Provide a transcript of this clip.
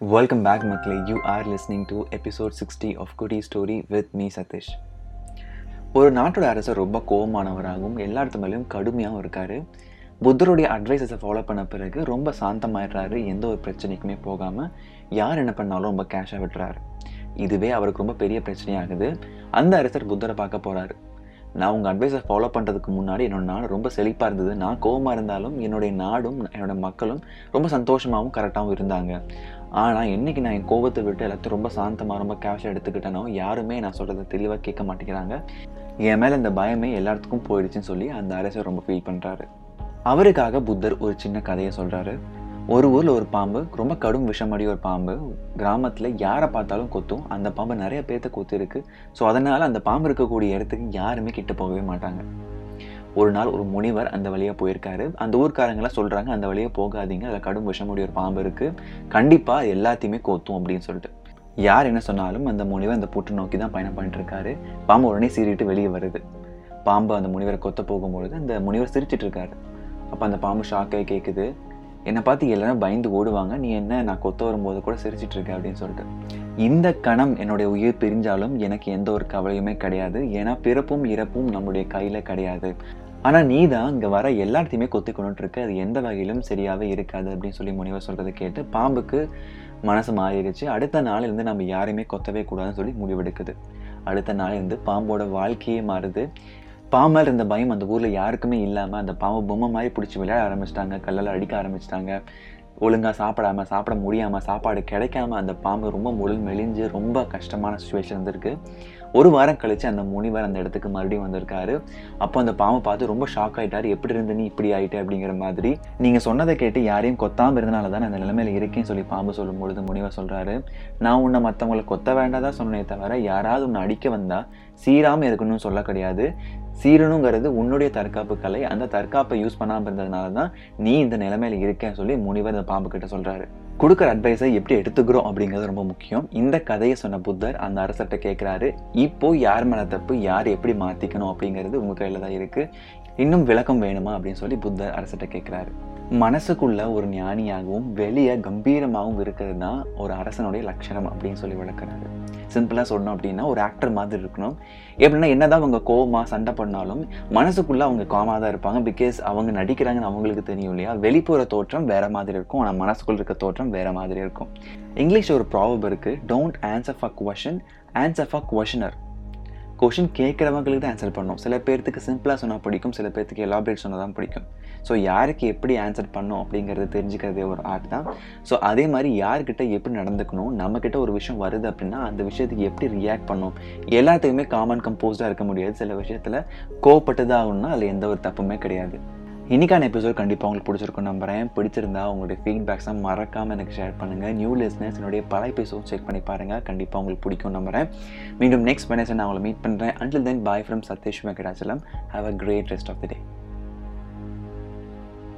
Welcome back மக்களே. You are listening to episode sixty of குடி story with me Sathish ஒரு நாட்டோட அரசர் ரொம்ப கோபமானவராகவும் எல்லா இடத்து மேலேயும் கடுமையாகவும் இருக்கார். புத்தருடைய அட்வைசஸை ஃபாலோ பண்ண பிறகு ரொம்ப சாந்தமாயிடுறாரு. எந்த ஒரு பிரச்சனைக்குமே போகாமல் யார் என்ன பண்ணாலும் ரொம்ப கேஷாக விட்டுறாரு. இதுவே அவருக்கு ரொம்ப பெரிய பிரச்சனையாகுது. அந்த அரசர் புத்தரை பார்க்க போகிறாரு நான் உங்கள் அட்வைஸை ஃபாலோ பண்ணுறதுக்கு முன்னாடி என்னோடய நாடு ரொம்ப செழிப்பாக இருந்தது. நான் கோவமாக இருந்தாலும் என்னுடைய நாடும் என்னோட மக்களும் ரொம்ப சந்தோஷமாகவும் கரெக்டாகவும் இருந்தாங்க. ஆனால் என்னைக்கு நான் என் கோபத்தை விட்டு எல்லாத்தையும் ரொம்ப சாந்தமாக ரொம்ப கேஷாக எடுத்துக்கிட்டேனோ யாருமே நான் சொல்கிறத தெளிவாக கேட்க மாட்டேங்கிறாங்க. என் மேலே இந்த பயமே எல்லாத்துக்கும் போயிடுச்சுன்னு சொல்லி அந்த அரசர் ரொம்ப ஃபீல் பண்ணுறாரு அவருக்காக புத்தர் ஒரு சின்ன கதையை சொல்கிறாரு ஒரு ஊரில் ஒரு பாம்பு ரொம்ப கடும் விஷமடி ஒரு பாம்பு கிராமத்தில் யாரை பார்த்தாலும் கொத்தும். அந்த பாம்பு நிறைய பேர்த்த கொத்து இருக்குது ஸோ அதனால் அந்த பாம்பு இருக்கக்கூடிய இடத்துக்கு யாருமே கிட்ட போகவே மாட்டாங்க. ஒரு நாள் ஒரு முனிவர் அந்த வழியாக போயிருக்காரு. அந்த ஊர்க்காரங்களாம் சொல்கிறாங்க அந்த வழியாக போகாதீங்க அதில் கடும் விஷமுடைய ஒரு பாம்பு இருக்குது கண்டிப்பாக எல்லாத்தையுமே கொத்தும் அப்படின்னு சொல்லிட்டு. யார் என்ன சொன்னாலும் அந்த முனிவர் அந்த புற்று நோக்கி தான் பயணம் பண்ணிட்டு இருக்காரு பாம்பு உடனே சீறிட்டு வெளியே வருது. பாம்பு அந்த முனிவரை கொத்த போகும்பொழுது அந்த முனிவர் சிரிச்சிட்டு இருக்காரு அப்போ அந்த பாம்பு ஷாக்காக கேட்குது என்னை பார்த்து எல்லாரும் பயந்து ஓடுவாங்க. நீ என்ன நான் கொத்த வரும்போது கூட சிரிச்சிட்டு இருக்க அப்படின்னு சொல்லிட்டு. இந்த கணம் என்னுடைய உயிர் பிரிஞ்சாலும் எனக்கு எந்த ஒரு கவலையுமே கிடையாது. ஏன்னா பிறப்பும் இறப்பும் நம்முடைய கையில் கிடையாது. ஆனால் நீ தான் இங்கே வர எல்லாத்தையுமே கொத்தி கொண்டுட்டு அது எந்த வகையிலும் சரியாகவே இருக்காது அப்படின்னு சொல்லி முனிவர் சொல்கிறத கேட்டு பாம்புக்கு மனசு மாறிடுச்சு. அடுத்த நாளிலேருந்து நம்ம யாரையுமே கொத்தவே கூடாதுன்னு சொல்லி முடிவெடுக்குது. அடுத்த நாளிலேருந்து பாம்போட வாழ்க்கையே மாறுது. பாம்பால் இருந்த பயம் அந்த ஊரில் யாருக்குமே இல்லாமல் அந்த பாம்பு பொம்மை மாதிரி பிடிச்சி விளையாட ஆரம்பிச்சிட்டாங்க. கல்லால் அடிக்க ஆரம்பிச்சிட்டாங்க. ஒழுங்காக சாப்பிடாம சாப்பிட முடியாமல் சாப்பாடு கிடைக்காம அந்த பாம்பு ரொம்ப முழு மெலிஞ்சு ரொம்ப கஷ்டமான சுச்சுவேஷன் வந்திருக்கு ஒரு வாரம் கழித்து அந்த முனிவர் அந்த இடத்துக்கு மறுபடியும் வந்திருக்காரு. அப்போ அந்த பாம்பை பார்த்து ரொம்ப ஷாக் ஆகிட்டார் எப்படி இருந்து நீ இப்படி ஆகிட்டே அப்படிங்கிற மாதிரி. நீங்கள் சொன்னதை கேட்டு யாரையும் கொத்தாமல் இருந்தனால தான் அந்த நிலைமையில் இருக்கேன்னு சொல்லி பாம்பு சொல்லும்பொழுது முனிவர் சொல்கிறாரு நான் உன்னை மற்றவங்களை கொத்த வேண்டாதான் சொன்னே தவிர யாராவது உன்னை அடிக்க வந்தால் சீராமல் இருக்கணும்னு சொல்ல கிடையாது. சீரணுங்கிறது உன்னுடைய தற்காப்பு கலை. அந்த தற்காப்பை யூஸ் பண்ணாமல் இருந்ததுனால தான் நீ இந்த நிலைமையில இருக்கேன்னு சொல்லி முனிவர் இந்த பாம்பு கிட்ட சொல்கிறாரு கொடுக்குற அட்வைஸை எப்படி எடுத்துக்கிறோம் அப்படிங்கிறது ரொம்ப முக்கியம். இந்த கதையை சொன்ன புத்தர் அந்த அரசர்கிட்ட கேட்குறாரு இப்போ யார் மேலே தப்பு யார் எப்படி மாற்றிக்கணும் அப்படிங்கிறது உங்கள் கையில் தான் இருக்குது இன்னும் விளக்கம் வேணுமா அப்படின்னு சொல்லி புத்தர் அரசர்கிட்ட கேட்குறாரு மனசுக்குள்ள ஒரு ஞானியாகவும் வெளியே கம்பீரமாகவும் இருக்கிறது தான் ஒரு அரசனுடைய லட்சணம் அப்படின்னு சொல்லி விளக்குறாரு. சிம்பிளாக சொல்லணும் அப்படின்னா ஒரு ஆக்டர் மாதிரி இருக்கணும். எப்படின்னா என்னதான் அவங்க கோவமாக சண்டை பண்ணாலும் மனசுக்குள்ளே அவங்க காமாக தான் இருப்பாங்க. பிகாஸ் அவங்க நடிக்கிறாங்கன்னு அவங்களுக்கு தெரியும் இல்லையா? வெளிப்புற தோற்றம் வேறு மாதிரி இருக்கும். ஆனால் மனசுக்குள்ள இருக்க தோற்றம் வேறு மாதிரி இருக்கும். இங்கிலீஷ் ஒரு ப்ராபப் இருக்குது don't answer for question answer for questioner question கேட்குறவங்களுக்கு தான் ஆன்சர் பண்ணணும் சில பேர்த்துக்கு சிம்பிளாக சொன்னால் பிடிக்கும் சில பேர்த்துக்கு எலாபரேட் சொன்னால் தான் பிடிக்கும். ஸோ யாருக்கு எப்படி ஆன்சர் பண்ணும் அப்படிங்கிறது தெரிஞ்சுக்கிறதே ஒரு ஆர்ட் தான். ஸோ அதே மாதிரி யார்கிட்ட எப்படி நடந்துக்கணும் நம்மக்கிட்ட ஒரு விஷயம் வருது அப்படின்னா அந்த விஷயத்துக்கு எப்படி ரியாக்ட் பண்ணும்? எல்லாத்துக்குமே காமன் கம்போஸ்டாக இருக்க முடியாது. சில விஷயத்தில் கோவப்பட்டு தான் ஆகணும்னா அதில் எந்த ஒரு தப்புமே கிடையாது. இன்றைக்கான எபிசோட் கண்டிப்பாக உங்களுக்கு பிடிச்சிருக்கும் நம்புறேன். பிடிச்சிருந்தா உங்களுடைய ஃபீட்பேக்ஸை மறக்காமல் எனக்கு ஷேர் பண்ணுங்கள் நியூ லிஸ்னஸ் என்னுடைய பல எபிசோட் செக் பண்ணி பாருங்கள் கண்டிப்பாக உங்களுக்கு பிடிக்கும் நம்புறேன். மீண்டும் நெக்ஸ்ட் வெனஸ்டே நான் உங்களை மீட் பண்ணுறேன் until then bye from Sathish Venkatachalam. Have a great rest of the day